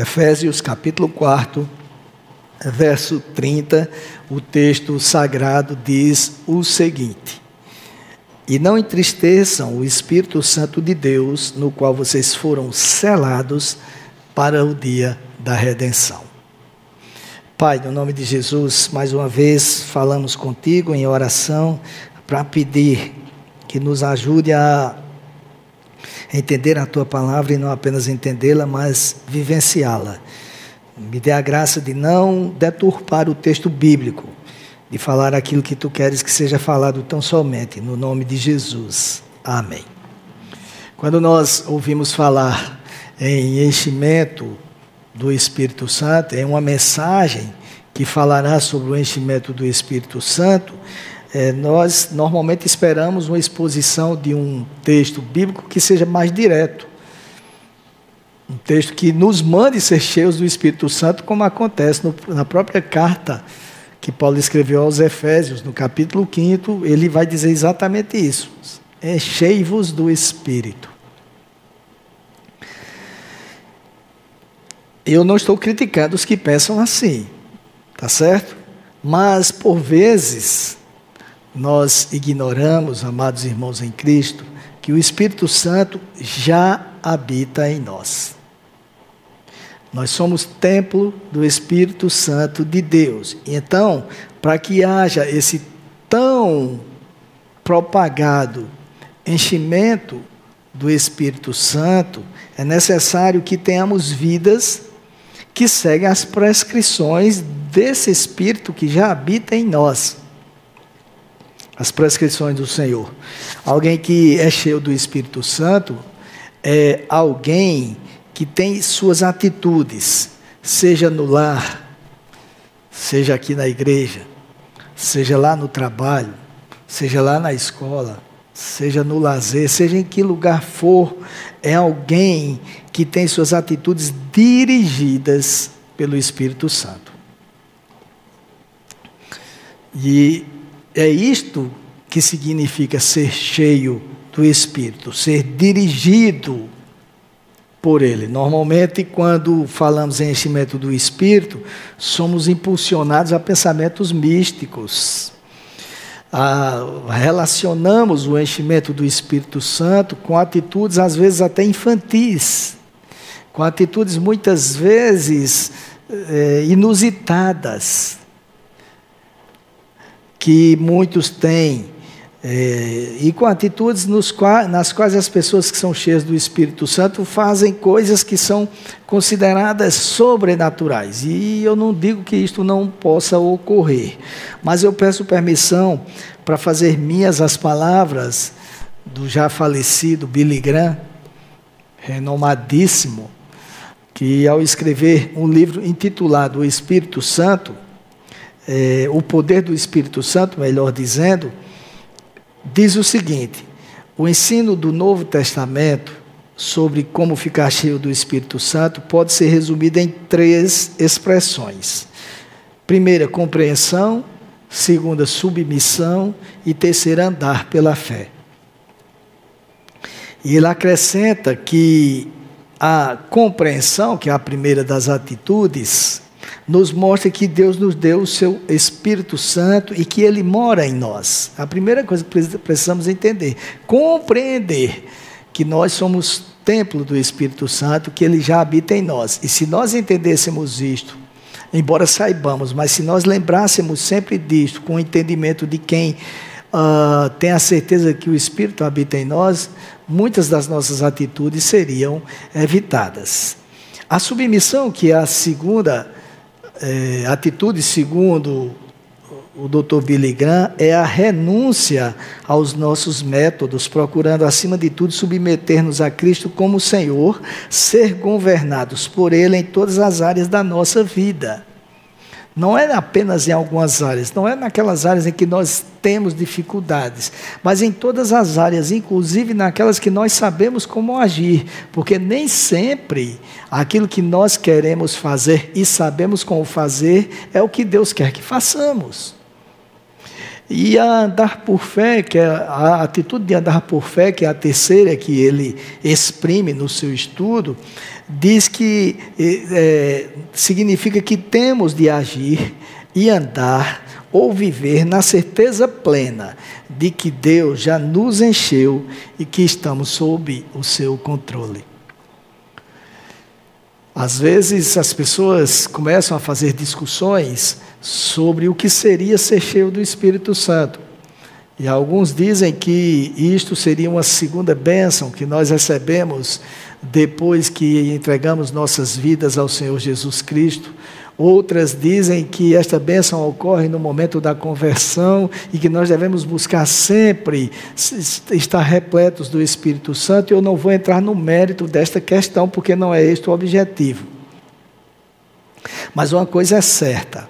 Efésios capítulo 4, verso 30, o texto sagrado diz o seguinte: E não entristeçam o Espírito Santo de Deus, no qual vocês foram selados para o dia da redenção. Pai, no nome de Jesus, mais uma vez falamos contigo em oração para pedir que nos ajude a entender a tua palavra e não apenas entendê-la, mas vivenciá-la. Me dê a graça de não deturpar o texto bíblico, de falar aquilo que tu queres que seja falado tão somente, no nome de Jesus. Amém. Quando nós ouvimos falar em enchimento do Espírito Santo, é uma mensagem que falará sobre o enchimento do Espírito Santo, é, nós normalmente esperamos uma exposição de um texto bíblico que seja mais direto. Um texto que nos mande ser cheios do Espírito Santo, como acontece no, na própria carta que Paulo escreveu aos Efésios, no capítulo 5, ele vai dizer exatamente isso: enchei-vos do Espírito. Eu não estou criticando os que pensam assim, tá certo? Mas, por vezes, nós ignoramos, amados irmãos em Cristo, que o Espírito Santo já habita em nós. Nós somos templo do Espírito Santo de Deus. Então, para que haja esse tão propagado enchimento do Espírito Santo, é necessário que tenhamos vidas que seguem as prescrições desse Espírito que já habita em nós as prescrições do Senhor. Alguém que é cheio do Espírito Santo é alguém que tem suas atitudes, seja no lar, seja aqui na igreja, seja lá no trabalho, seja lá na escola, seja no lazer, seja em que lugar for, é alguém que tem suas atitudes dirigidas pelo Espírito Santo. E é isto que significa ser cheio do Espírito, ser dirigido por Ele. Normalmente, quando falamos em enchimento do Espírito, somos impulsionados a pensamentos místicos. relacionamos o enchimento do Espírito Santo com atitudes, às vezes até infantis, com atitudes muitas vezes é, inusitadas que muitos têm, é, e com atitudes quais, nas quais as pessoas que são cheias do Espírito Santo fazem coisas que são consideradas sobrenaturais. E eu não digo que isto não possa ocorrer, mas eu peço permissão para fazer minhas as palavras do já falecido Billy Graham, renomadíssimo, que ao escrever um livro intitulado O Espírito Santo, é, o poder do Espírito Santo, melhor dizendo, diz o seguinte: o ensino do Novo Testamento sobre como ficar cheio do Espírito Santo pode ser resumido em três expressões. Primeira, compreensão. Segunda, submissão. E terceira, andar pela fé. E ele acrescenta que a compreensão, que é a primeira das atitudes, nos mostra que Deus nos deu o seu Espírito Santo e que ele mora em nós. A primeira coisa que precisamos entender, compreender que nós somos templo do Espírito Santo, que ele já habita em nós. E se nós entendêssemos isto, embora saibamos, mas se nós lembrássemos sempre disto, com o entendimento de quem uh, tem a certeza que o Espírito habita em nós, muitas das nossas atitudes seriam evitadas. A submissão, que é a segunda é, atitude, segundo o Dr. Billy Graham, é a renúncia aos nossos métodos, procurando, acima de tudo, submeter-nos a Cristo como Senhor, ser governados por Ele em todas as áreas da nossa vida. Não é apenas em algumas áreas, não é naquelas áreas em que nós temos dificuldades, mas em todas as áreas, inclusive naquelas que nós sabemos como agir, porque nem sempre aquilo que nós queremos fazer e sabemos como fazer é o que Deus quer que façamos. E a andar por fé, que é a atitude de andar por fé, que é a terceira que ele exprime no seu estudo, diz que é, significa que temos de agir e andar ou viver na certeza plena de que Deus já nos encheu e que estamos sob o seu controle. Às vezes as pessoas começam a fazer discussões sobre o que seria ser cheio do Espírito Santo. E alguns dizem que isto seria uma segunda bênção que nós recebemos depois que entregamos nossas vidas ao Senhor Jesus Cristo. Outras dizem que esta bênção ocorre no momento da conversão e que nós devemos buscar sempre estar repletos do Espírito Santo. Eu não vou entrar no mérito desta questão, porque não é este o objetivo. Mas uma coisa é certa: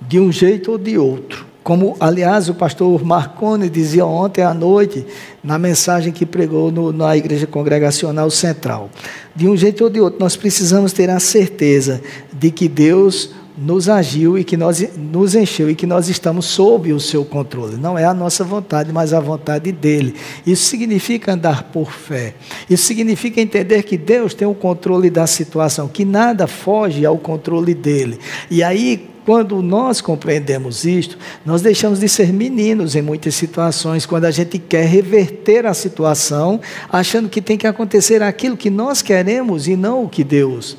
de um jeito ou de outro, como, aliás, o pastor Marconi dizia ontem à noite, na mensagem que pregou no, na Igreja Congregacional Central. De um jeito ou de outro, nós precisamos ter a certeza de que Deus nos agiu e que nós nos encheu e que nós estamos sob o seu controle. Não é a nossa vontade, mas a vontade dele. Isso significa andar por fé. Isso significa entender que Deus tem o controle da situação, que nada foge ao controle dele. E aí quando nós compreendemos isto, nós deixamos de ser meninos em muitas situações, quando a gente quer reverter a situação, achando que tem que acontecer aquilo que nós queremos e não o que Deus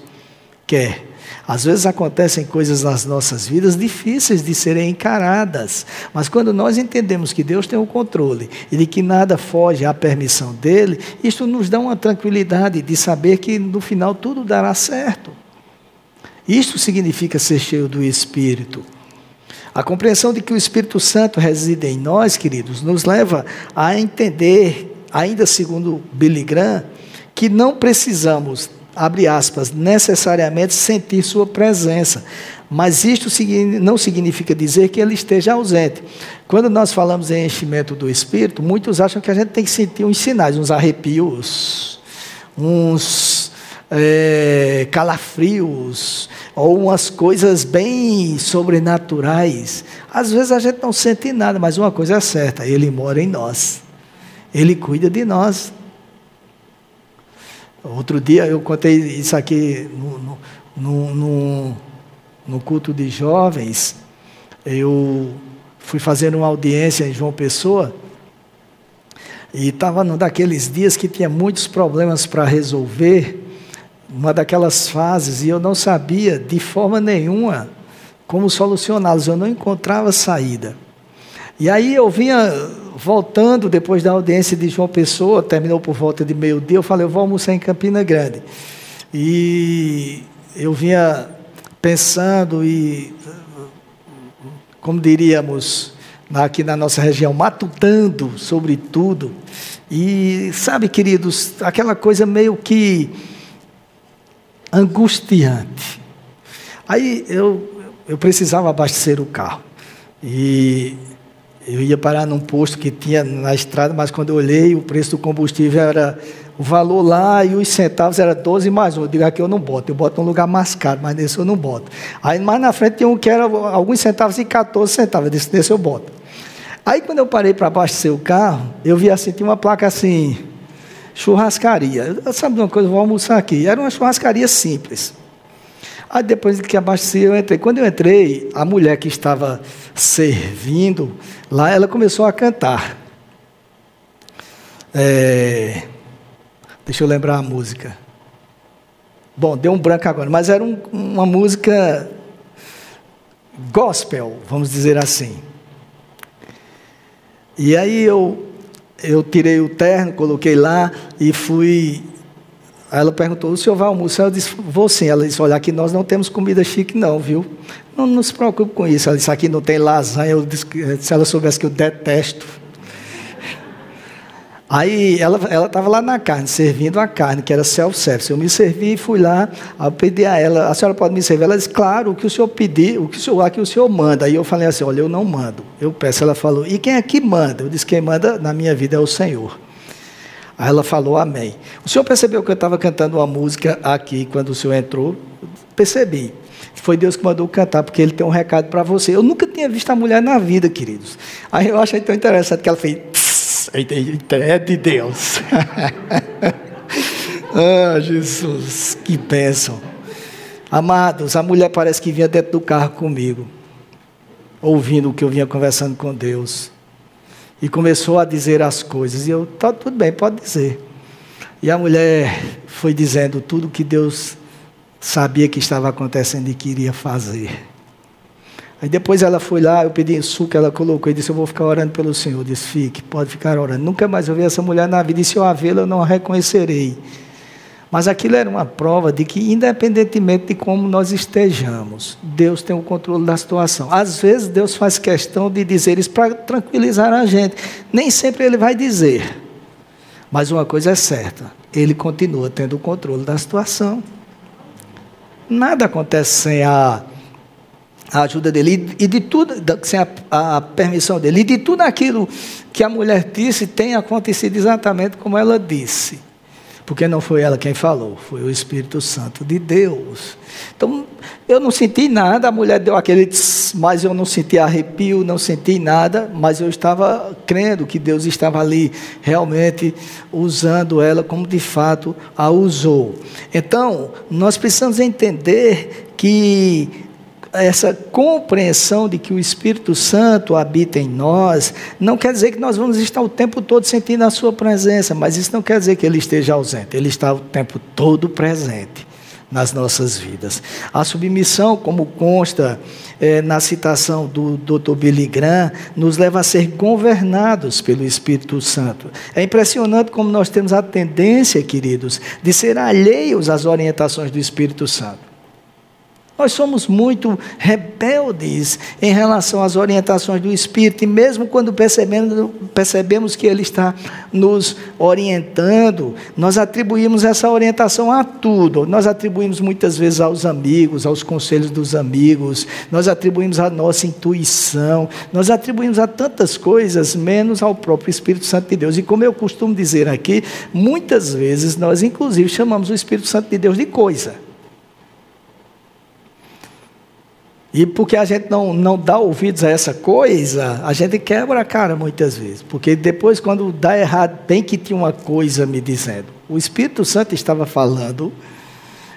quer. Às vezes acontecem coisas nas nossas vidas difíceis de serem encaradas, mas quando nós entendemos que Deus tem o controle e de que nada foge à permissão dele, isto nos dá uma tranquilidade de saber que no final tudo dará certo. Isto significa ser cheio do Espírito. A compreensão de que o Espírito Santo reside em nós, queridos, nos leva a entender, ainda segundo Billy Graham, que não precisamos, abre aspas, necessariamente sentir sua presença. Mas isto não significa dizer que ele esteja ausente. Quando nós falamos em enchimento do Espírito, muitos acham que a gente tem que sentir uns sinais, uns arrepios, uns é, calafrios ou umas coisas bem sobrenaturais. Às vezes a gente não sente nada, mas uma coisa é certa: Ele mora em nós, Ele cuida de nós. Outro dia eu contei isso aqui no, no, no, no, culto de jovens. Eu fui fazer uma audiência em João Pessoa. E estava num daqueles dias que tinha muitos problemas para resolver uma daquelas fases e eu não sabia de forma nenhuma como solucioná-los, eu não encontrava saída. E aí eu vinha voltando depois da audiência de João Pessoa, terminou por volta de meio-dia, eu falei, eu vou almoçar em Campina Grande. E eu vinha pensando e, como diríamos aqui na nossa região, matutando sobre tudo. E sabe, queridos, aquela coisa meio que angustiante. Aí eu, eu precisava abastecer o carro. E eu ia parar num posto que tinha na estrada, mas quando eu olhei, o preço do combustível era. O valor lá e os centavos era 12 mais um. Eu digo, aqui eu não boto, eu boto num lugar mais caro, mas nesse eu não boto. Aí mais na frente tinha um que era alguns centavos e 14 centavos. Eu disse, nesse eu boto. Aí quando eu parei para abastecer o carro, eu vi assim, tinha uma placa assim, churrascaria. Sabe uma coisa, vou almoçar aqui. Era uma churrascaria simples. Aí depois que abasteci, eu entrei. Quando eu entrei, a mulher que estava servindo lá, ela começou a cantar. É... Deixa eu lembrar a música. Bom, deu um branco agora, mas era um, uma música gospel, vamos dizer assim. E aí eu eu tirei o terno, coloquei lá e fui. Aí ela perguntou: o senhor vai almoçar? Eu disse: vou sim. Ela disse: olha, aqui nós não temos comida chique, não, viu? Não, não se preocupe com isso. Ela disse: aqui não tem lasanha. Eu disse, se ela soubesse que eu detesto. Aí ela estava lá na carne, servindo a carne, que era self-service. Eu me servi e fui lá, eu pedi a ela, a senhora pode me servir? Ela disse, claro, o que o senhor pedir, o que o senhor, aqui o senhor manda. Aí eu falei assim, olha, eu não mando, eu peço. Ela falou, e quem é que manda? Eu disse, quem manda na minha vida é o Senhor. Aí ela falou, amém. O senhor percebeu que eu estava cantando uma música aqui, quando o senhor entrou? Percebi. Foi Deus que mandou cantar, porque ele tem um recado para você. Eu nunca tinha visto a mulher na vida, queridos. Aí eu achei tão interessante que ela fez é de Deus. Ah, Jesus, que bênção. Amados, a mulher parece que vinha dentro do carro comigo, ouvindo o que eu vinha conversando com Deus. E começou a dizer as coisas. E eu, tá tudo bem, pode dizer. E a mulher foi dizendo tudo que Deus sabia que estava acontecendo e queria fazer. Aí depois ela foi lá, eu pedi suco, ela colocou e disse: Eu vou ficar orando pelo Senhor. Eu disse: Fique, pode ficar orando. Nunca mais eu vi essa mulher na vida, e se eu a vê-la, eu não a reconhecerei. Mas aquilo era uma prova de que, independentemente de como nós estejamos, Deus tem o controle da situação. Às vezes, Deus faz questão de dizer isso para tranquilizar a gente. Nem sempre Ele vai dizer. Mas uma coisa é certa: Ele continua tendo o controle da situação. Nada acontece sem a, a ajuda dele e de tudo, sem a, a permissão dele. E de tudo aquilo que a mulher disse tem acontecido exatamente como ela disse. Porque não foi ela quem falou, foi o Espírito Santo de Deus. Então, eu não senti nada, a mulher deu aquele, tss, mas eu não senti arrepio, não senti nada, mas eu estava crendo que Deus estava ali realmente usando ela como de fato a usou. Então, nós precisamos entender que essa compreensão de que o Espírito Santo habita em nós, não quer dizer que nós vamos estar o tempo todo sentindo a Sua presença, mas isso não quer dizer que Ele esteja ausente, Ele está o tempo todo presente nas nossas vidas. A submissão, como consta é, na citação do Dr. Billy Graham, nos leva a ser governados pelo Espírito Santo. É impressionante como nós temos a tendência, queridos, de ser alheios às orientações do Espírito Santo. Nós somos muito rebeldes em relação às orientações do Espírito, e mesmo quando percebemos, percebemos que Ele está nos orientando, nós atribuímos essa orientação a tudo. Nós atribuímos muitas vezes aos amigos, aos conselhos dos amigos, nós atribuímos à nossa intuição, nós atribuímos a tantas coisas, menos ao próprio Espírito Santo de Deus. E como eu costumo dizer aqui, muitas vezes nós, inclusive, chamamos o Espírito Santo de Deus de coisa. E porque a gente não, não dá ouvidos a essa coisa, a gente quebra a cara muitas vezes. Porque depois, quando dá errado, bem que tinha uma coisa me dizendo. O Espírito Santo estava falando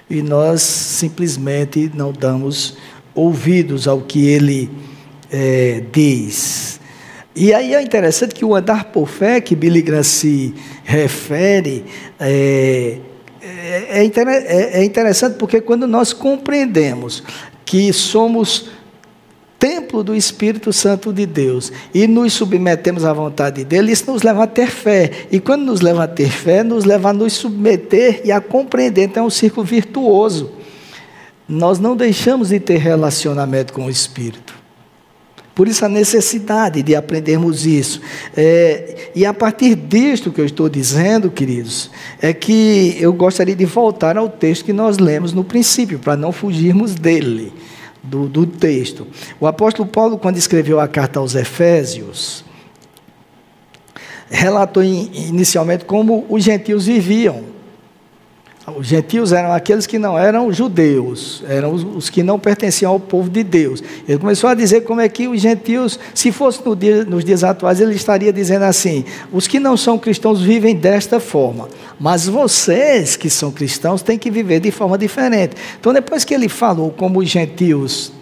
e nós simplesmente não damos ouvidos ao que ele é, diz. E aí é interessante que o andar por fé que Billy Graham se refere é, é, é, é, é interessante porque quando nós compreendemos que somos templo do Espírito Santo de Deus e nos submetemos à vontade dele, isso nos leva a ter fé. E quando nos leva a ter fé, nos leva a nos submeter e a compreender. Então é um círculo virtuoso. Nós não deixamos de ter relacionamento com o Espírito. Por isso a necessidade de aprendermos isso. É, e a partir disto que eu estou dizendo, queridos, é que eu gostaria de voltar ao texto que nós lemos no princípio, para não fugirmos dele do, do texto. O apóstolo Paulo, quando escreveu a carta aos Efésios, relatou inicialmente como os gentios viviam. Os gentios eram aqueles que não eram judeus, eram os, os, que não pertenciam ao povo de Deus. Ele começou a dizer como é que os gentios, se fosse no dia, nos dias atuais, ele estaria dizendo assim: os que não são cristãos vivem desta forma, mas vocês que são cristãos têm que viver de forma diferente. Então, depois que ele falou como os gentios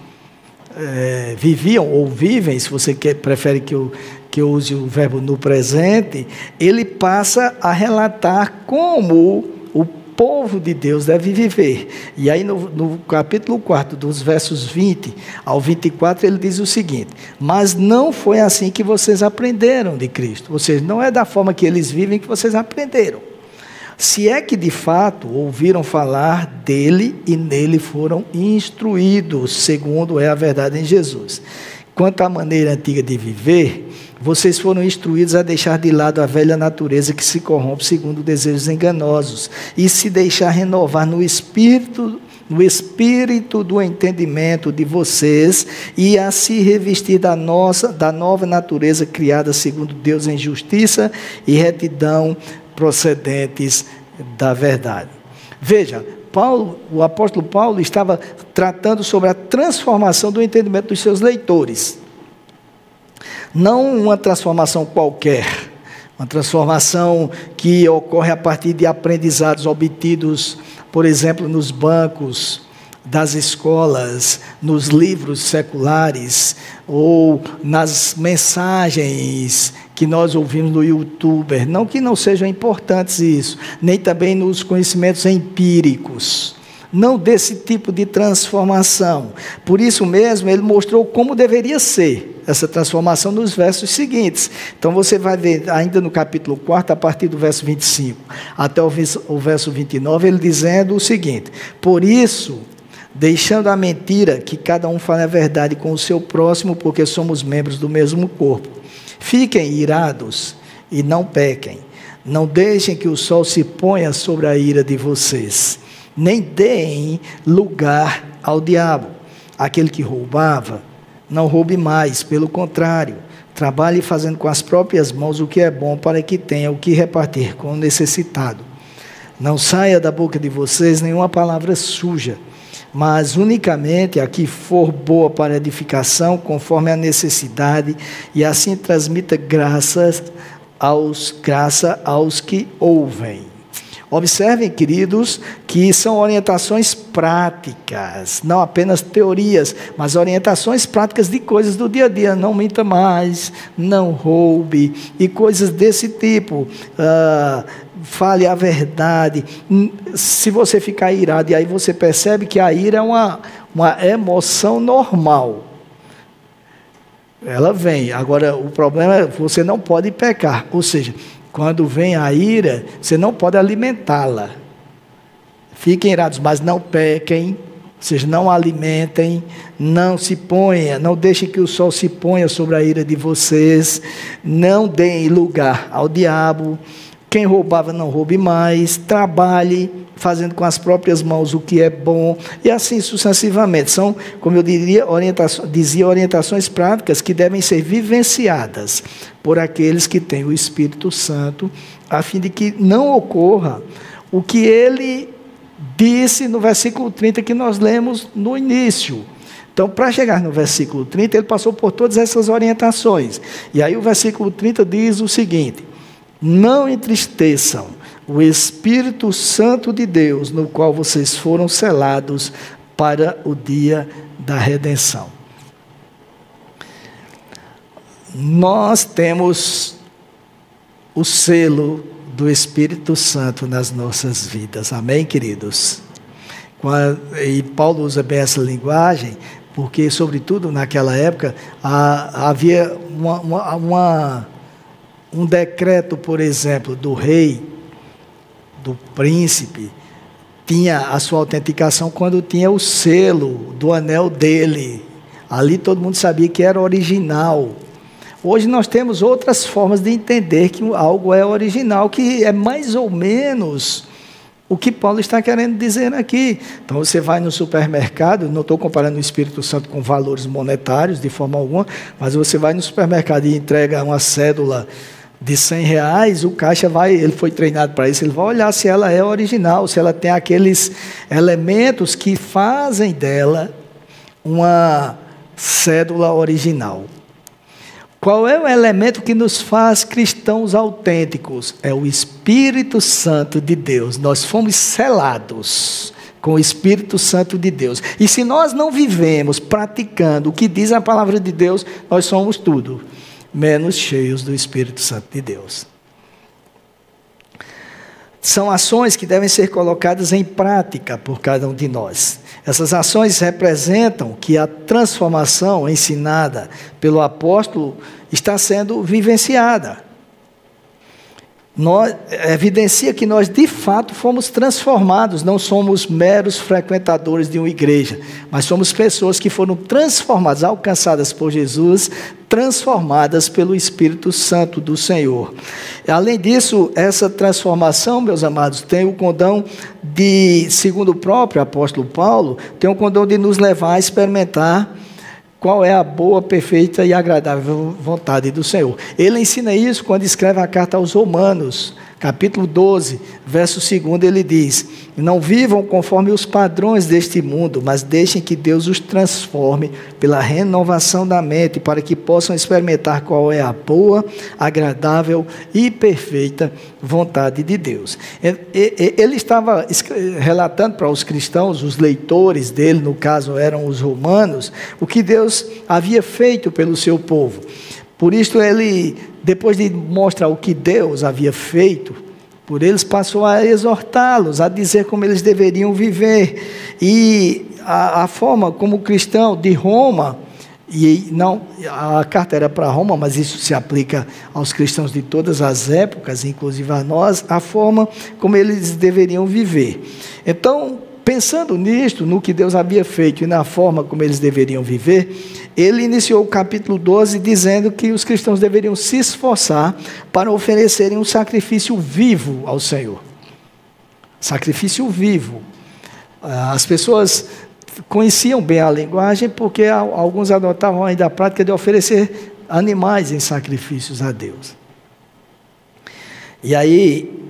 é, viviam ou vivem, se você quer, prefere que eu, que eu use o verbo no presente, ele passa a relatar como povo de Deus deve viver. E aí, no, no, capítulo 4, dos versos 20 ao 24, ele diz o seguinte: Mas não foi assim que vocês aprenderam de Cristo. Ou seja, não é da forma que eles vivem que vocês aprenderam. Se é que de fato ouviram falar dele e nele foram instruídos, segundo é a verdade em Jesus. Quanto à maneira antiga de viver, vocês foram instruídos a deixar de lado a velha natureza que se corrompe segundo desejos enganosos e se deixar renovar no espírito no espírito do entendimento de vocês e a se revestir da nossa da nova natureza criada segundo Deus em justiça e retidão procedentes da verdade. Veja, Paulo, o apóstolo Paulo estava tratando sobre a transformação do entendimento dos seus leitores. Não uma transformação qualquer, Uma transformação que ocorre a partir de aprendizados obtidos, por exemplo, nos bancos das escolas, nos livros seculares ou nas mensagens que nós ouvimos no YouTube. Não que não sejam importantes isso, nem também nos conhecimentos empíricos não desse tipo de transformação. Por isso mesmo, ele mostrou como deveria ser essa transformação nos versos seguintes. Então você vai ver, ainda no capítulo 4, a partir do verso 25 até o verso 29, ele dizendo o seguinte: Por isso, deixando a mentira, que cada um fale a verdade com o seu próximo, porque somos membros do mesmo corpo. Fiquem irados e não pequem. Não deixem que o sol se ponha sobre a ira de vocês nem deem lugar ao diabo. Aquele que roubava, não roube mais, pelo contrário, trabalhe fazendo com as próprias mãos o que é bom para que tenha o que repartir com o necessitado. Não saia da boca de vocês nenhuma palavra suja, mas unicamente a que for boa para edificação, conforme a necessidade, e assim transmita graças aos, graça aos que ouvem. Observem, queridos, que são orientações práticas, não apenas teorias, mas orientações práticas de coisas do dia a dia. Não minta mais, não roube e coisas desse tipo. Uh, fale a verdade. Se você ficar irado, e aí você percebe que a ira é uma, uma emoção normal. Ela vem. Agora, o problema é que você não pode pecar. Ou seja, quando vem a ira, você não pode alimentá-la. Fiquem irados, mas não pequem, vocês não alimentem, não se ponha, não deixem que o sol se ponha sobre a ira de vocês, não deem lugar ao diabo. Quem roubava não roube mais, trabalhe fazendo com as próprias mãos o que é bom, e assim sucessivamente. São, como eu diria, dizia, orientações práticas que devem ser vivenciadas por aqueles que têm o Espírito Santo, a fim de que não ocorra o que ele disse no versículo 30 que nós lemos no início. Então, para chegar no versículo 30, ele passou por todas essas orientações. E aí o versículo 30 diz o seguinte: Não entristeçam o Espírito Santo de Deus, no qual vocês foram selados para o dia da redenção. Nós temos o selo do Espírito Santo nas nossas vidas, amém, queridos? E Paulo usa bem essa linguagem, porque, sobretudo naquela época, havia uma, uma, uma, um decreto, por exemplo, do rei do príncipe tinha a sua autenticação quando tinha o selo do anel dele. Ali todo mundo sabia que era original. Hoje nós temos outras formas de entender que algo é original, que é mais ou menos o que Paulo está querendo dizer aqui. Então você vai no supermercado, não estou comparando o Espírito Santo com valores monetários de forma alguma, mas você vai no supermercado e entrega uma cédula de 100 reais, o caixa vai, ele foi treinado para isso, ele vai olhar se ela é original, se ela tem aqueles elementos que fazem dela uma cédula original. Qual é o elemento que nos faz cristãos autênticos? É o Espírito Santo de Deus. Nós fomos selados com o Espírito Santo de Deus. E se nós não vivemos praticando o que diz a palavra de Deus, nós somos tudo menos cheios do Espírito Santo de Deus. São ações que devem ser colocadas em prática por cada um de nós. Essas ações representam que a transformação ensinada pelo apóstolo está sendo vivenciada nós, evidencia que nós de fato fomos transformados, não somos meros frequentadores de uma igreja, mas somos pessoas que foram transformadas, alcançadas por Jesus, transformadas pelo Espírito Santo do Senhor. Além disso, essa transformação, meus amados, tem o condão de, segundo o próprio apóstolo Paulo, tem o condão de nos levar a experimentar qual é a boa, perfeita e agradável vontade do Senhor. Ele ensina isso quando escreve a carta aos Romanos, capítulo 12, verso 2, ele diz: Não vivam conforme os padrões deste mundo, mas deixem que Deus os transforme pela renovação da mente, para que possam experimentar qual é a boa, agradável e perfeita vontade de Deus. Ele estava relatando para os cristãos, os leitores dele, no caso eram os romanos, o que Deus havia feito pelo seu povo. Por isso ele, depois de mostrar o que Deus havia feito, por eles passou a exortá-los, a dizer como eles deveriam viver. E a, a forma como cristão de Roma, e não, a carta era para Roma, mas isso se aplica aos cristãos de todas as épocas, inclusive a nós, a forma como eles deveriam viver. Então, Pensando nisto, no que Deus havia feito e na forma como eles deveriam viver, ele iniciou o capítulo 12 dizendo que os cristãos deveriam se esforçar para oferecerem um sacrifício vivo ao Senhor. Sacrifício vivo. Ah, as pessoas conheciam bem a linguagem porque alguns adotavam ainda a prática de oferecer animais em sacrifícios a Deus. E aí,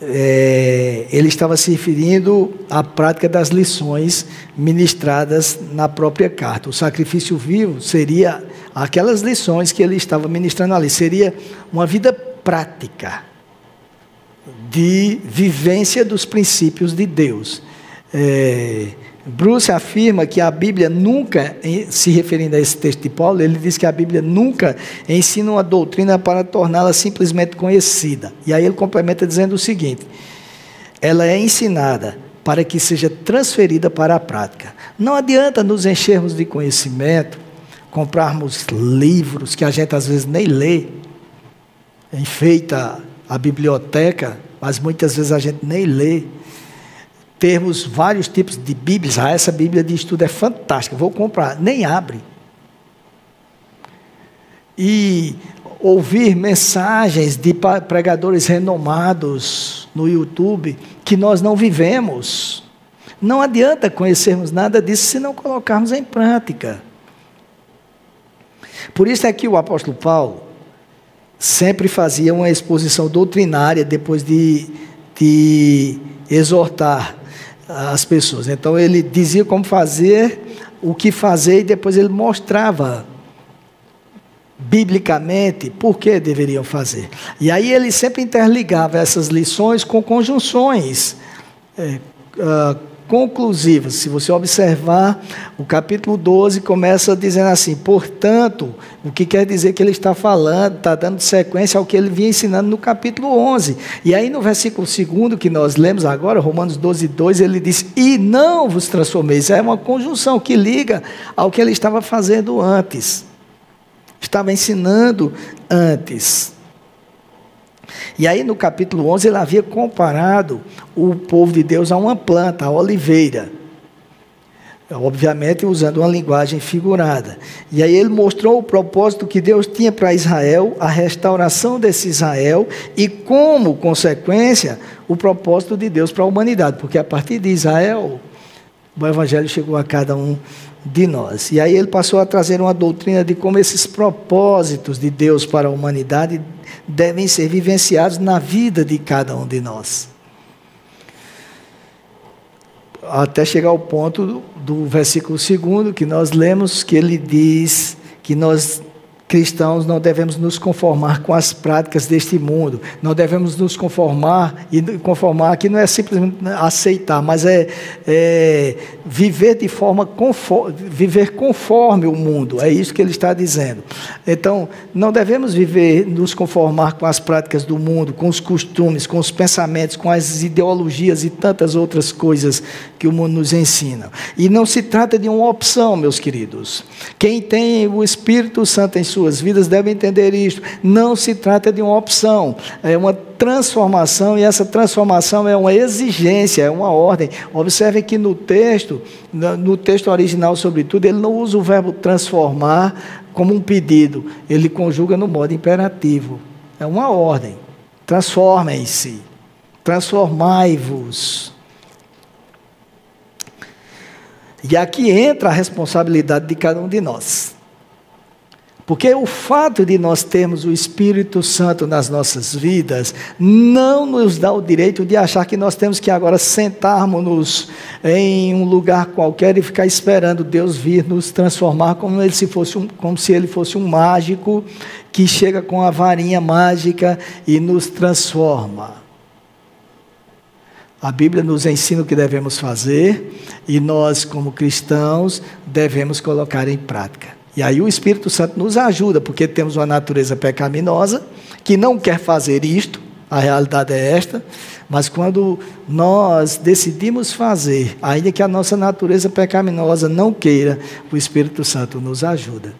é, ele estava se referindo à prática das lições ministradas na própria carta. O sacrifício vivo seria aquelas lições que ele estava ministrando ali, seria uma vida prática de vivência dos princípios de Deus. É, Bruce afirma que a Bíblia nunca, se referindo a esse texto de Paulo, ele diz que a Bíblia nunca ensina uma doutrina para torná-la simplesmente conhecida. E aí ele complementa dizendo o seguinte: ela é ensinada para que seja transferida para a prática. Não adianta nos enchermos de conhecimento, comprarmos livros que a gente às vezes nem lê, enfeita a biblioteca, mas muitas vezes a gente nem lê termos vários tipos de Bíblias. Ah, essa Bíblia de estudo é fantástica, vou comprar. Nem abre. E ouvir mensagens de pregadores renomados no YouTube que nós não vivemos. Não adianta conhecermos nada disso se não colocarmos em prática. Por isso é que o apóstolo Paulo sempre fazia uma exposição doutrinária depois de, de exortar as pessoas. Então ele dizia como fazer, o que fazer e depois ele mostrava biblicamente por que deveriam fazer. E aí ele sempre interligava essas lições com conjunções. É, uh, conclusivas. Se você observar, o capítulo 12 começa dizendo assim: portanto, o que quer dizer que ele está falando, está dando sequência ao que ele vinha ensinando no capítulo 11. E aí no versículo 2 que nós lemos agora, Romanos 12, 2, ele diz: E não vos transformeis. É uma conjunção que liga ao que ele estava fazendo antes. Estava ensinando antes. E aí no capítulo 11 ele havia comparado o povo de Deus a uma planta, a oliveira. Obviamente usando uma linguagem figurada. E aí ele mostrou o propósito que Deus tinha para Israel, a restauração desse Israel e como consequência o propósito de Deus para a humanidade, porque a partir de Israel o evangelho chegou a cada um de nós. E aí ele passou a trazer uma doutrina de como esses propósitos de Deus para a humanidade devem ser vivenciados na vida de cada um de nós. Até chegar ao ponto do, do versículo 2 que nós lemos, que ele diz que nós cristãos não devemos nos conformar com as práticas deste mundo, não devemos nos conformar, e conformar aqui não é simplesmente aceitar, mas é, é viver de forma conforme, viver conforme o mundo, é isso que ele está dizendo. Então, não devemos viver, nos conformar com as práticas do mundo, com os costumes, com os pensamentos, com as ideologias e tantas outras coisas que o mundo nos ensina. E não se trata de uma opção, meus queridos. Quem tem o Espírito Santo em sua suas vidas devem entender isto. Não se trata de uma opção, é uma transformação, e essa transformação é uma exigência, é uma ordem. Observe que no texto, no texto original, sobretudo, ele não usa o verbo transformar como um pedido, ele conjuga no modo imperativo. É uma ordem. Transformem-se, transformai-vos. E aqui entra a responsabilidade de cada um de nós. Porque o fato de nós termos o Espírito Santo nas nossas vidas não nos dá o direito de achar que nós temos que agora sentarmos-nos em um lugar qualquer e ficar esperando Deus vir nos transformar como, ele se, fosse um, como se ele fosse um mágico que chega com a varinha mágica e nos transforma. A Bíblia nos ensina o que devemos fazer e nós, como cristãos, devemos colocar em prática. E aí o Espírito Santo nos ajuda, porque temos uma natureza pecaminosa que não quer fazer isto, a realidade é esta, mas quando nós decidimos fazer, ainda que a nossa natureza pecaminosa não queira, o Espírito Santo nos ajuda.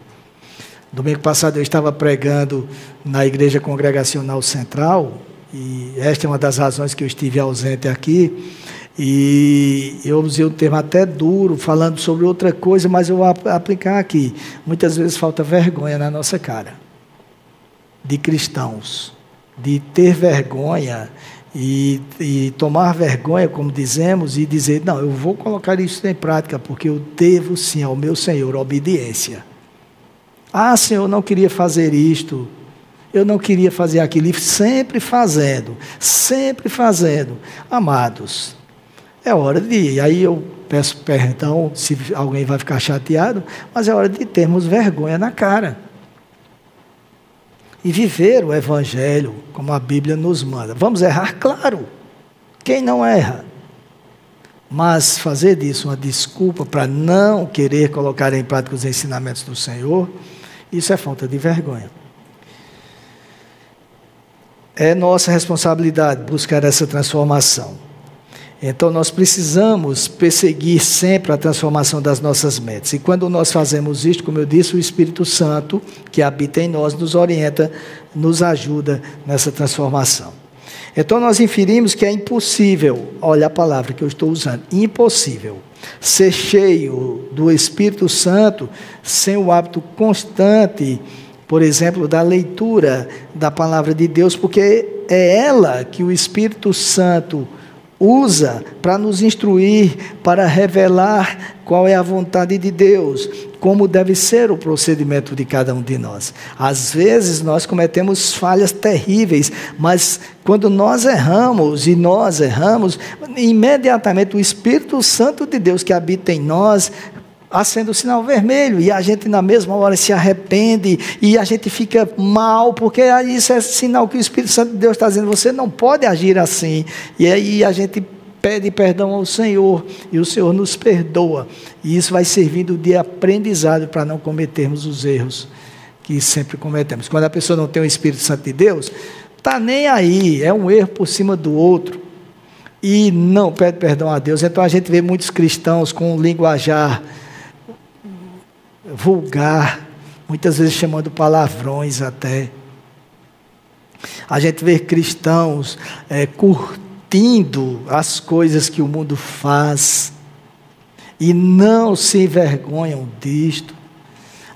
Domingo passado eu estava pregando na Igreja Congregacional Central, e esta é uma das razões que eu estive ausente aqui. E eu usei um termo até duro, falando sobre outra coisa, mas eu vou aplicar aqui. Muitas vezes falta vergonha na nossa cara, de cristãos, de ter vergonha e, e, tomar vergonha, como dizemos, e dizer: não, eu vou colocar isso em prática, porque eu devo sim ao meu Senhor obediência. Ah, Senhor, eu não queria fazer isto, eu não queria fazer aquilo, sempre fazendo, sempre fazendo. Amados, é hora de ir. Aí eu peço perdão se alguém vai ficar chateado, mas é hora de termos vergonha na cara. E viver o Evangelho como a Bíblia nos manda. Vamos errar? Claro. Quem não erra? Mas fazer disso uma desculpa para não querer colocar em prática os ensinamentos do Senhor, isso é falta de vergonha. É nossa responsabilidade buscar essa transformação. Então nós precisamos perseguir sempre a transformação das nossas mentes. E quando nós fazemos isso, como eu disse, o Espírito Santo que habita em nós nos orienta, nos ajuda nessa transformação. Então nós inferimos que é impossível, olha a palavra que eu estou usando, impossível ser cheio do Espírito Santo sem o hábito constante, por exemplo, da leitura da palavra de Deus, porque é ela que o Espírito Santo usa para nos instruir, para revelar qual é a vontade de Deus, como deve ser o procedimento de cada um de nós. Às vezes nós cometemos falhas terríveis, mas quando nós erramos e nós erramos, imediatamente o Espírito Santo de Deus que habita em nós acende o sinal vermelho e a gente na mesma hora se arrepende e a gente fica mal, porque isso é sinal que o Espírito Santo de Deus está dizendo, você não pode agir assim. E aí a gente pede perdão ao Senhor e o Senhor nos perdoa. E isso vai servindo de aprendizado para não cometermos os erros que sempre cometemos. Quando a pessoa não tem o Espírito Santo de Deus, está nem aí, é um erro por cima do outro. E não pede perdão a Deus. Então a gente vê muitos cristãos com linguajar vulgar, muitas vezes chamando palavrões até. A gente vê cristãos é, curtindo as coisas que o mundo faz e não se envergonham disto.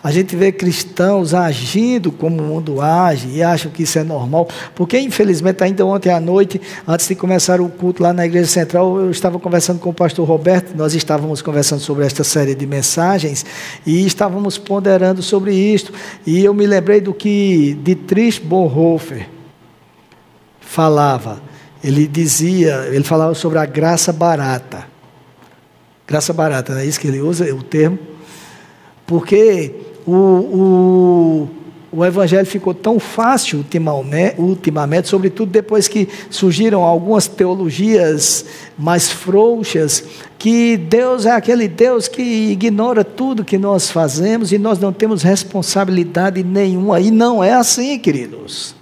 A gente vê cristãos agindo como o mundo age e acham que isso é normal, porque infelizmente ainda ontem à noite, antes de começar o culto lá na igreja central, eu estava conversando com o pastor Roberto, nós estávamos conversando sobre esta série de mensagens e estávamos ponderando sobre isto, e eu me lembrei do que Dietrich Bonhoeffer falava. Ele dizia, ele falava sobre a graça barata. Graça barata, não é isso que ele usa, o termo? Porque o, o, o evangelho ficou tão fácil ultimamente, ultimamente, sobretudo depois que surgiram algumas teologias mais frouxas, que Deus é aquele Deus que ignora tudo que nós fazemos e nós não temos responsabilidade nenhuma. E não é assim, queridos.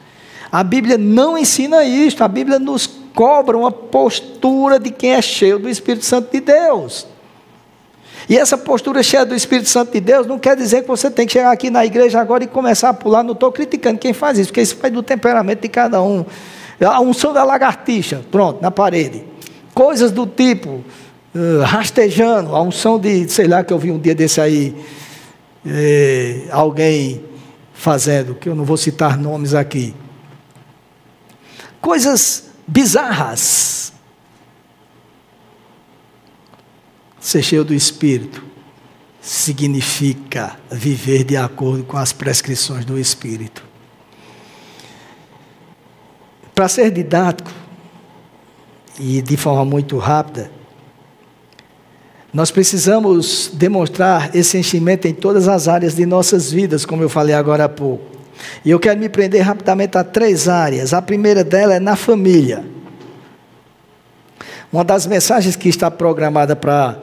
A Bíblia não ensina isso, a Bíblia nos cobra uma postura de quem é cheio do Espírito Santo de Deus. E essa postura cheia do Espírito Santo de Deus não quer dizer que você tem que chegar aqui na igreja agora e começar a pular. Não estou criticando quem faz isso, porque isso vai do temperamento de cada um. A unção da lagartixa, pronto, na parede. Coisas do tipo, uh, rastejando, a unção de, sei lá, que eu vi um dia desse aí, eh, alguém fazendo, que eu não vou citar nomes aqui. Coisas bizarras ser cheio do Espírito. significa viver de acordo com as prescrições do Espírito. Para ser didático e de forma muito rápida, nós precisamos demonstrar esse enchimento em todas as áreas de nossas vidas, como eu falei agora há pouco. E eu quero me prender rapidamente a três áreas. A primeira dela é na família. Uma das mensagens que está programada para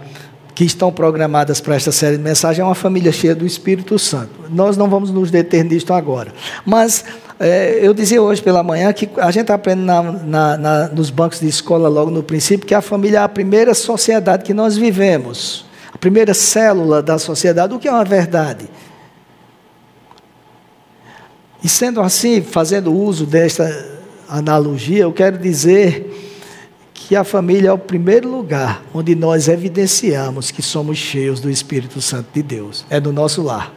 que estão programadas para esta série de mensagens é uma família cheia do Espírito Santo. Nós não vamos nos deter nisto agora. Mas é, eu dizia hoje pela manhã que a gente aprende na, na, na, nos bancos de escola logo no princípio que a família é a primeira sociedade que nós vivemos, a primeira célula da sociedade, o que é uma verdade. E sendo assim, fazendo uso desta analogia, eu quero dizer que a família é o primeiro lugar onde nós evidenciamos que somos cheios do Espírito Santo de Deus. É do nosso lar.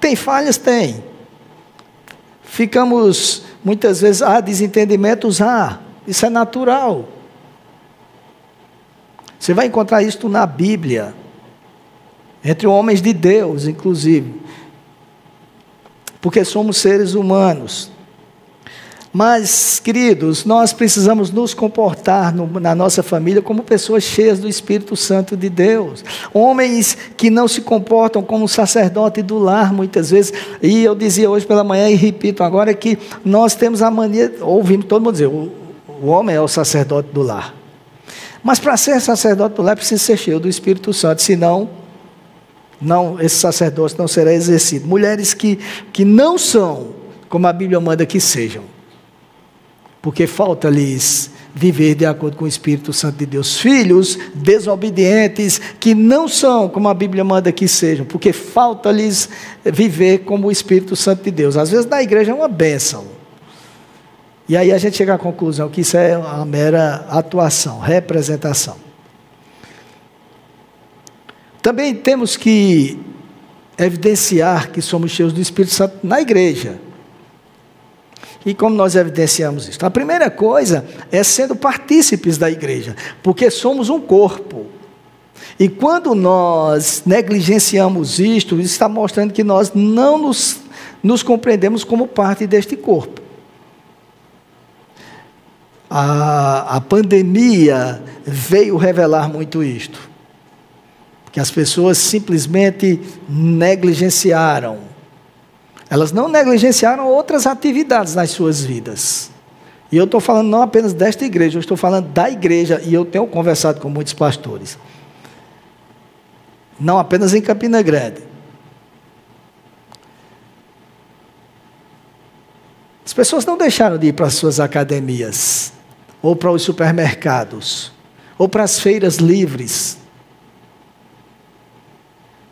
Tem falhas? Tem. Ficamos, muitas vezes, há desentendimentos? Há. Isso é natural. Você vai encontrar isto na Bíblia, entre homens de Deus, inclusive, porque somos seres humanos. Mas, queridos, nós precisamos nos comportar no, na nossa família como pessoas cheias do Espírito Santo de Deus. Homens que não se comportam como sacerdote do lar, muitas vezes. E eu dizia hoje pela manhã e repito agora que nós temos a mania, ouvimos todo mundo dizer, o, o homem é o sacerdote do lar. Mas para ser sacerdote do lar precisa ser cheio do Espírito Santo, senão não, esse sacerdócio não será exercido. Mulheres que, que não são como a Bíblia manda que sejam porque falta-lhes viver de acordo com o Espírito Santo de Deus. Filhos desobedientes, que não são como a Bíblia manda que sejam, porque falta-lhes viver como o Espírito Santo de Deus. Às vezes na igreja é uma bênção. E aí a gente chega à conclusão que isso é uma mera atuação, representação. Também temos que evidenciar que somos cheios do Espírito Santo na igreja. E como nós evidenciamos isso? A primeira coisa é sendo partícipes da igreja, porque somos um corpo. E quando nós negligenciamos isto, isso está mostrando que nós não nos, nos compreendemos como parte deste corpo. A, a pandemia veio revelar muito isto. Que as pessoas simplesmente negligenciaram elas não negligenciaram outras atividades nas suas vidas. E eu estou falando não apenas desta igreja, eu estou falando da igreja, e eu tenho conversado com muitos pastores. Não apenas em Campina Grande. As pessoas não deixaram de ir para as suas academias, ou para os supermercados, ou para as feiras livres.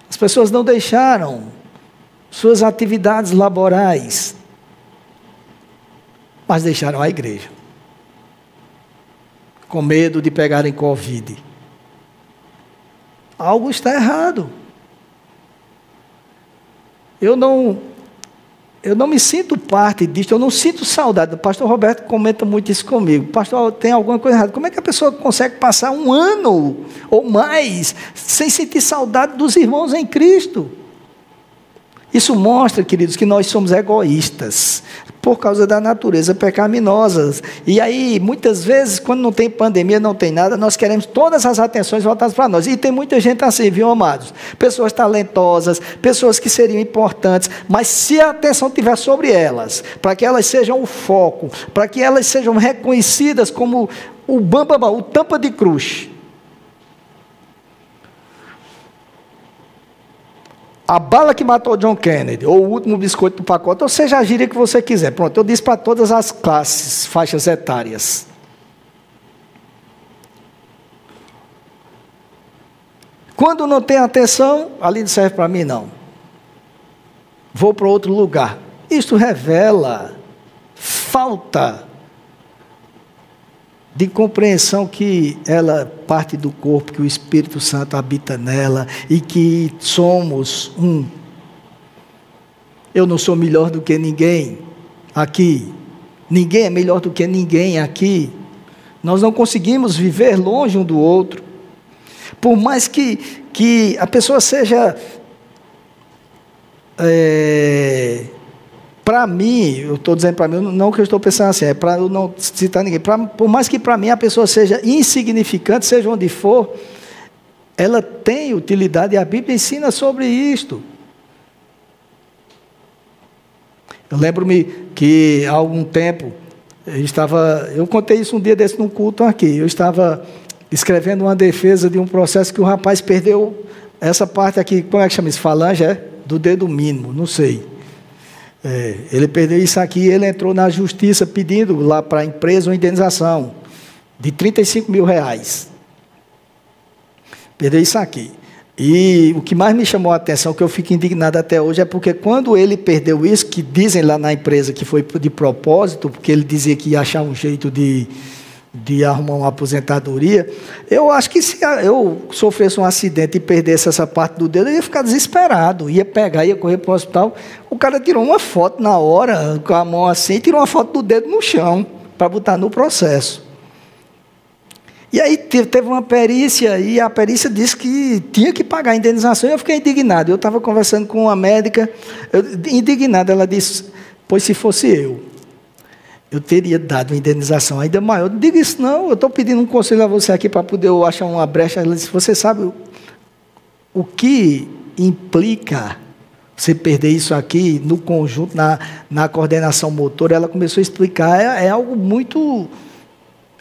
As pessoas não deixaram suas atividades laborais, mas deixaram a igreja, com medo de pegarem Covid. Algo está errado. Eu não, eu não me sinto parte disso, eu não sinto saudade. O pastor Roberto comenta muito isso comigo. Pastor, tem alguma coisa errada. Como é que a pessoa consegue passar um ano ou mais sem sentir saudade dos irmãos em Cristo? Isso mostra, queridos, que nós somos egoístas por causa da natureza pecaminosa. E aí, muitas vezes, quando não tem pandemia, não tem nada, nós queremos todas as atenções voltadas para nós. E tem muita gente assim, viu, amados? Pessoas talentosas, pessoas que seriam importantes, mas se a atenção estiver sobre elas, para que elas sejam o foco, para que elas sejam reconhecidas como o bambambam, o tampa de cruz, a bala que matou John Kennedy, ou o último biscoito do pacote, ou seja a gíria que você quiser. Pronto, eu disse para todas as classes, faixas etárias. Quando não tem atenção, ali não serve para mim, não. Vou para outro lugar. Isto revela falta de compreensão que ela parte do corpo, que o Espírito Santo habita nela e que somos um. Eu não sou melhor do que ninguém aqui. Ninguém é melhor do que ninguém aqui. Nós não conseguimos viver longe um do outro. Por mais que, que a pessoa seja. É, para mim, eu estou dizendo para mim, não que eu estou pensando assim, é para eu não citar ninguém. Pra, por mais que para mim a pessoa seja insignificante, seja onde for, ela tem utilidade e a Bíblia ensina sobre isto. Eu lembro-me que há algum tempo eu estava, eu contei isso um dia desse num culto aqui. Eu estava escrevendo uma defesa de um processo que o rapaz perdeu essa parte aqui, como é que chama isso? Falange, é? Do dedo mínimo, não sei. É, ele perdeu isso aqui ele entrou na justiça pedindo lá para a empresa uma indenização de 35 mil reais. Perdeu isso aqui. E o que mais me chamou a atenção, que eu fico indignado até hoje, é porque quando ele perdeu isso, que dizem lá na empresa que foi de propósito, porque ele dizia que ia achar um jeito de, de arrumar uma aposentadoria, eu acho que se eu sofresse um acidente e perdesse essa parte do dedo, eu ia ficar desesperado, ia pegar, ia correr para o hospital. O cara tirou uma foto na hora, com a mão assim, tirou uma foto do dedo no chão, para botar no processo. E aí teve uma perícia e a perícia disse que tinha que pagar a indenização. E eu fiquei indignado. Eu estava conversando com uma médica, eu, indignada, ela disse: Pois se fosse eu, eu teria dado uma indenização ainda maior. Diga isso, não. Eu estou pedindo um conselho a você aqui para poder eu achar uma brecha. Ela disse: Você sabe o que implica você perder isso aqui no conjunto, na, na coordenação motor? Ela começou a explicar. É, é algo muito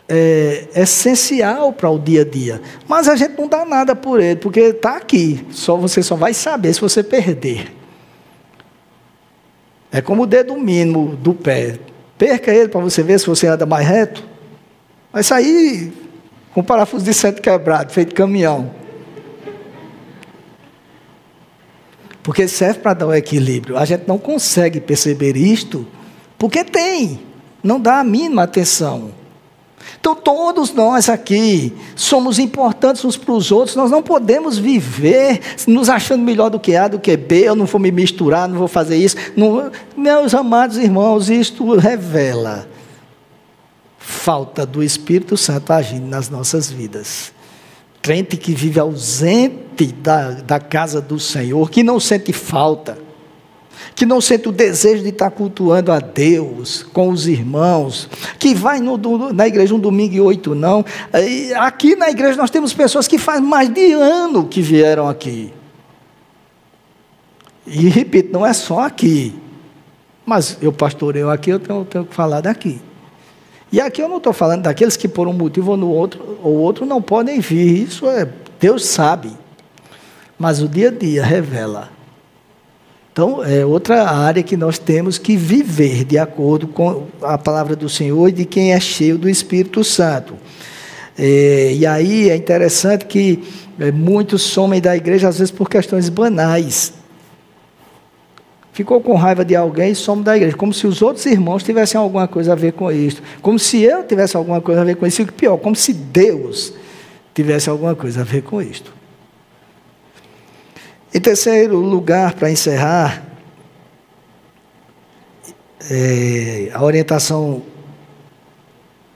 é, essencial para o dia a dia. Mas a gente não dá nada por ele, porque está aqui. Só você só vai saber se você perder. É como o dedo mínimo do pé. Perca ele para você ver se você anda mais reto. Vai sair com parafuso de centro quebrado, feito caminhão. Porque serve para dar o equilíbrio. A gente não consegue perceber isto porque tem. Não dá a mínima atenção. Então, todos nós aqui somos importantes uns para os outros, nós não podemos viver nos achando melhor do que A, do que B, eu não vou me misturar, não vou fazer isso. Não, meus amados irmãos, isto revela falta do Espírito Santo agindo nas nossas vidas. Crente que vive ausente da, da casa do Senhor, que não sente falta que não sente o desejo de estar cultuando a Deus com os irmãos, que vai no, na igreja um domingo e oito não. Aqui na igreja nós temos pessoas que faz mais de ano que vieram aqui. E repito, não é só aqui. Mas eu pastoreio aqui, eu tenho, tenho que falar daqui. E aqui eu não estou falando daqueles que por um motivo ou no outro ou outro não podem vir. Isso é Deus sabe. Mas o dia a dia revela então, é outra área que nós temos que viver de acordo com a palavra do Senhor e de quem é cheio do Espírito Santo. É, e aí é interessante que é, muitos somem da igreja, às vezes por questões banais. Ficou com raiva de alguém e some da igreja, como se os outros irmãos tivessem alguma coisa a ver com isso, como se eu tivesse alguma coisa a ver com isso, e pior, como se Deus tivesse alguma coisa a ver com isto. Em terceiro lugar, para encerrar, é, a orientação,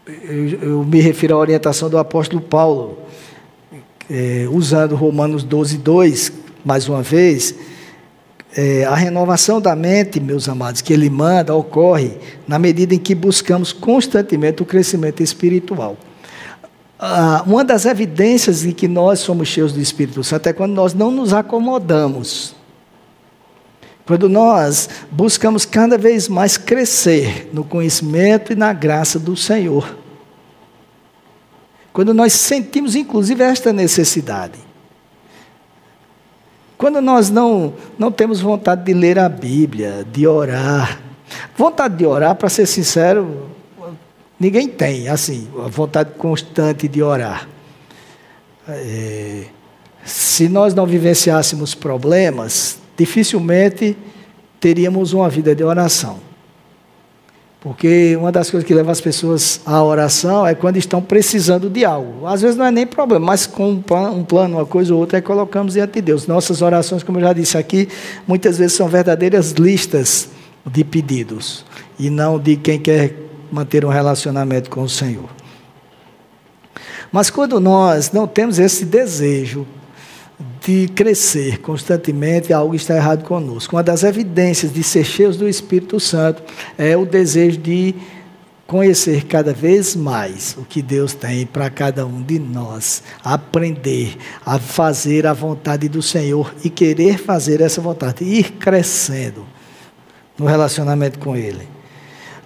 eu, eu, me refiro à orientação do apóstolo Paulo, é, usando Romanos 12, 2, mais uma vez, é, a renovação da mente, meus amados, que ele manda, ocorre na medida em que buscamos constantemente o crescimento espiritual. Ah, uma das evidências de que nós somos cheios do Espírito Santo é quando nós não nos acomodamos. Quando nós buscamos cada vez mais crescer no conhecimento e na graça do Senhor. Quando nós sentimos, inclusive, esta necessidade. Quando nós não, não temos vontade de ler a Bíblia, de orar. Vontade de orar, para ser sincero, Ninguém tem, assim, a vontade constante de orar. É, se nós não vivenciássemos problemas, dificilmente teríamos uma vida de oração. Porque uma das coisas que leva as pessoas à oração é quando estão precisando de algo. Às vezes não é nem problema, mas com um plano, uma coisa ou outra, é colocamos diante de Deus. Nossas orações, como eu já disse aqui, muitas vezes são verdadeiras listas de pedidos. E não de quem quer manter um relacionamento com o Senhor. Mas quando nós não temos esse desejo de crescer constantemente, algo está errado conosco. Uma das evidências de ser cheios do Espírito Santo é o desejo de conhecer cada vez mais o que Deus tem para cada um de nós, aprender a fazer a vontade do Senhor e querer fazer essa vontade, ir crescendo no relacionamento com Ele.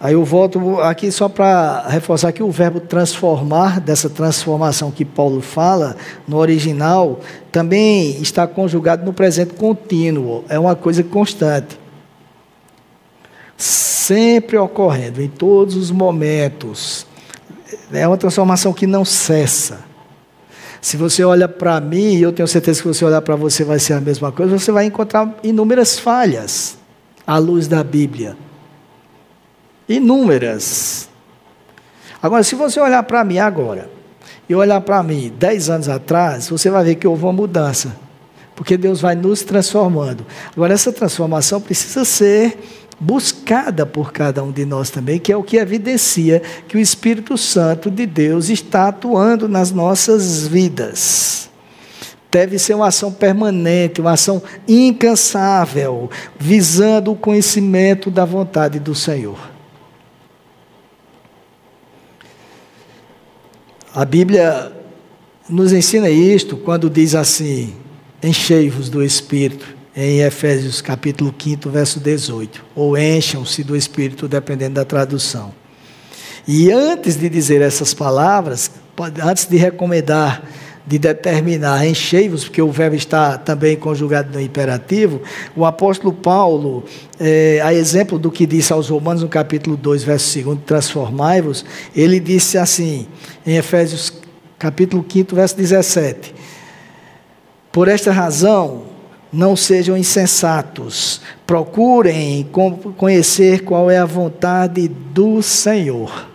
Aí eu volto aqui só para reforçar que o verbo transformar, dessa transformação que Paulo fala, no original, também está conjugado no presente contínuo, é uma coisa constante sempre ocorrendo, em todos os momentos. É uma transformação que não cessa. Se você olha para mim, e eu tenho certeza que você olhar para você vai ser a mesma coisa, você vai encontrar inúmeras falhas à luz da Bíblia. Inúmeras. Agora, se você olhar para mim agora, e olhar para mim dez anos atrás, você vai ver que houve uma mudança. Porque Deus vai nos transformando. Agora, essa transformação precisa ser buscada por cada um de nós também, que é o que evidencia que o Espírito Santo de Deus está atuando nas nossas vidas. Deve ser uma ação permanente, uma ação incansável, visando o conhecimento da vontade do Senhor. A Bíblia nos ensina isto quando diz assim: enchei-vos do Espírito em Efésios capítulo 5, verso 18. Ou encham-se do Espírito, dependendo da tradução. E antes de dizer essas palavras, antes de recomendar, de determinar, enchei-vos, porque o verbo está também conjugado no imperativo, o apóstolo Paulo, é, a exemplo do que disse aos Romanos no capítulo 2, verso 2, transformai-vos, ele disse assim, em Efésios capítulo 5, verso 17: Por esta razão, não sejam insensatos, procurem conhecer qual é a vontade do Senhor.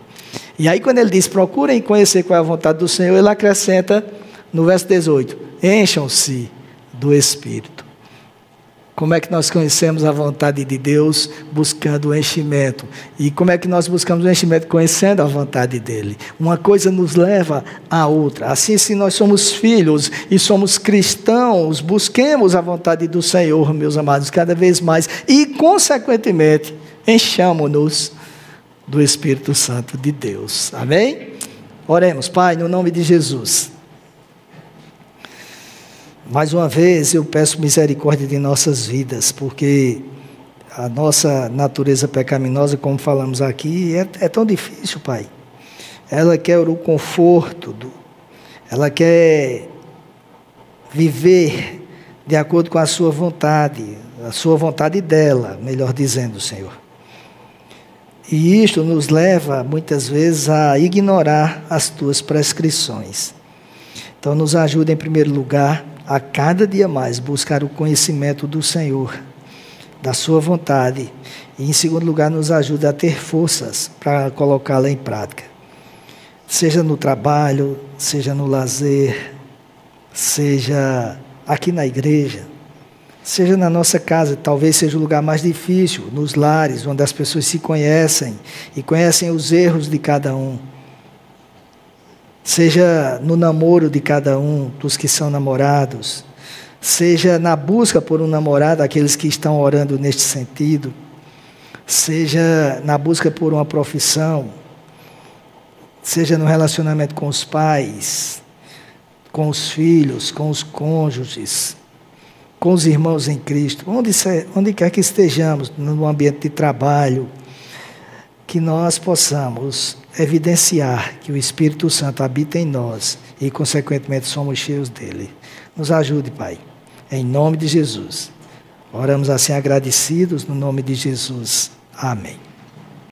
E aí, quando ele diz procurem conhecer qual é a vontade do Senhor, ele acrescenta no verso 18: encham-se do Espírito. Como é que nós conhecemos a vontade de Deus buscando o enchimento? E como é que nós buscamos o enchimento conhecendo a vontade dele? Uma coisa nos leva à outra. Assim, se nós somos filhos e somos cristãos, busquemos a vontade do Senhor, meus amados, cada vez mais e, consequentemente, enchamos-nos do Espírito Santo de Deus. Amém? Oremos, Pai, no nome de Jesus. Mais uma vez eu peço misericórdia de nossas vidas, porque a nossa natureza pecaminosa, como falamos aqui, é, é tão difícil, Pai. Ela quer o conforto, do, ela quer viver de acordo com a sua vontade, a sua vontade dela, melhor dizendo, Senhor. E isto nos leva, muitas vezes, a ignorar as tuas prescrições. Então, nos ajuda, em primeiro lugar, a cada dia mais buscar o conhecimento do Senhor, da Sua vontade, e em segundo lugar, nos ajuda a ter forças para colocá-la em prática, seja no trabalho, seja no lazer, seja aqui na igreja, seja na nossa casa, talvez seja o lugar mais difícil, nos lares, onde as pessoas se conhecem e conhecem os erros de cada um seja no namoro de cada um dos que são namorados, seja na busca por um namorado, aqueles que estão orando neste sentido, seja na busca por uma profissão, seja no relacionamento com os pais, com os filhos, com os cônjuges, com os irmãos em Cristo, onde, onde quer que estejamos, no ambiente de trabalho, que nós possamos evidenciar que o Espírito Santo habita em nós e, consequentemente, somos cheios dele. Nos ajude, Pai, em nome de Jesus. Oramos assim agradecidos no nome de Jesus. Amém.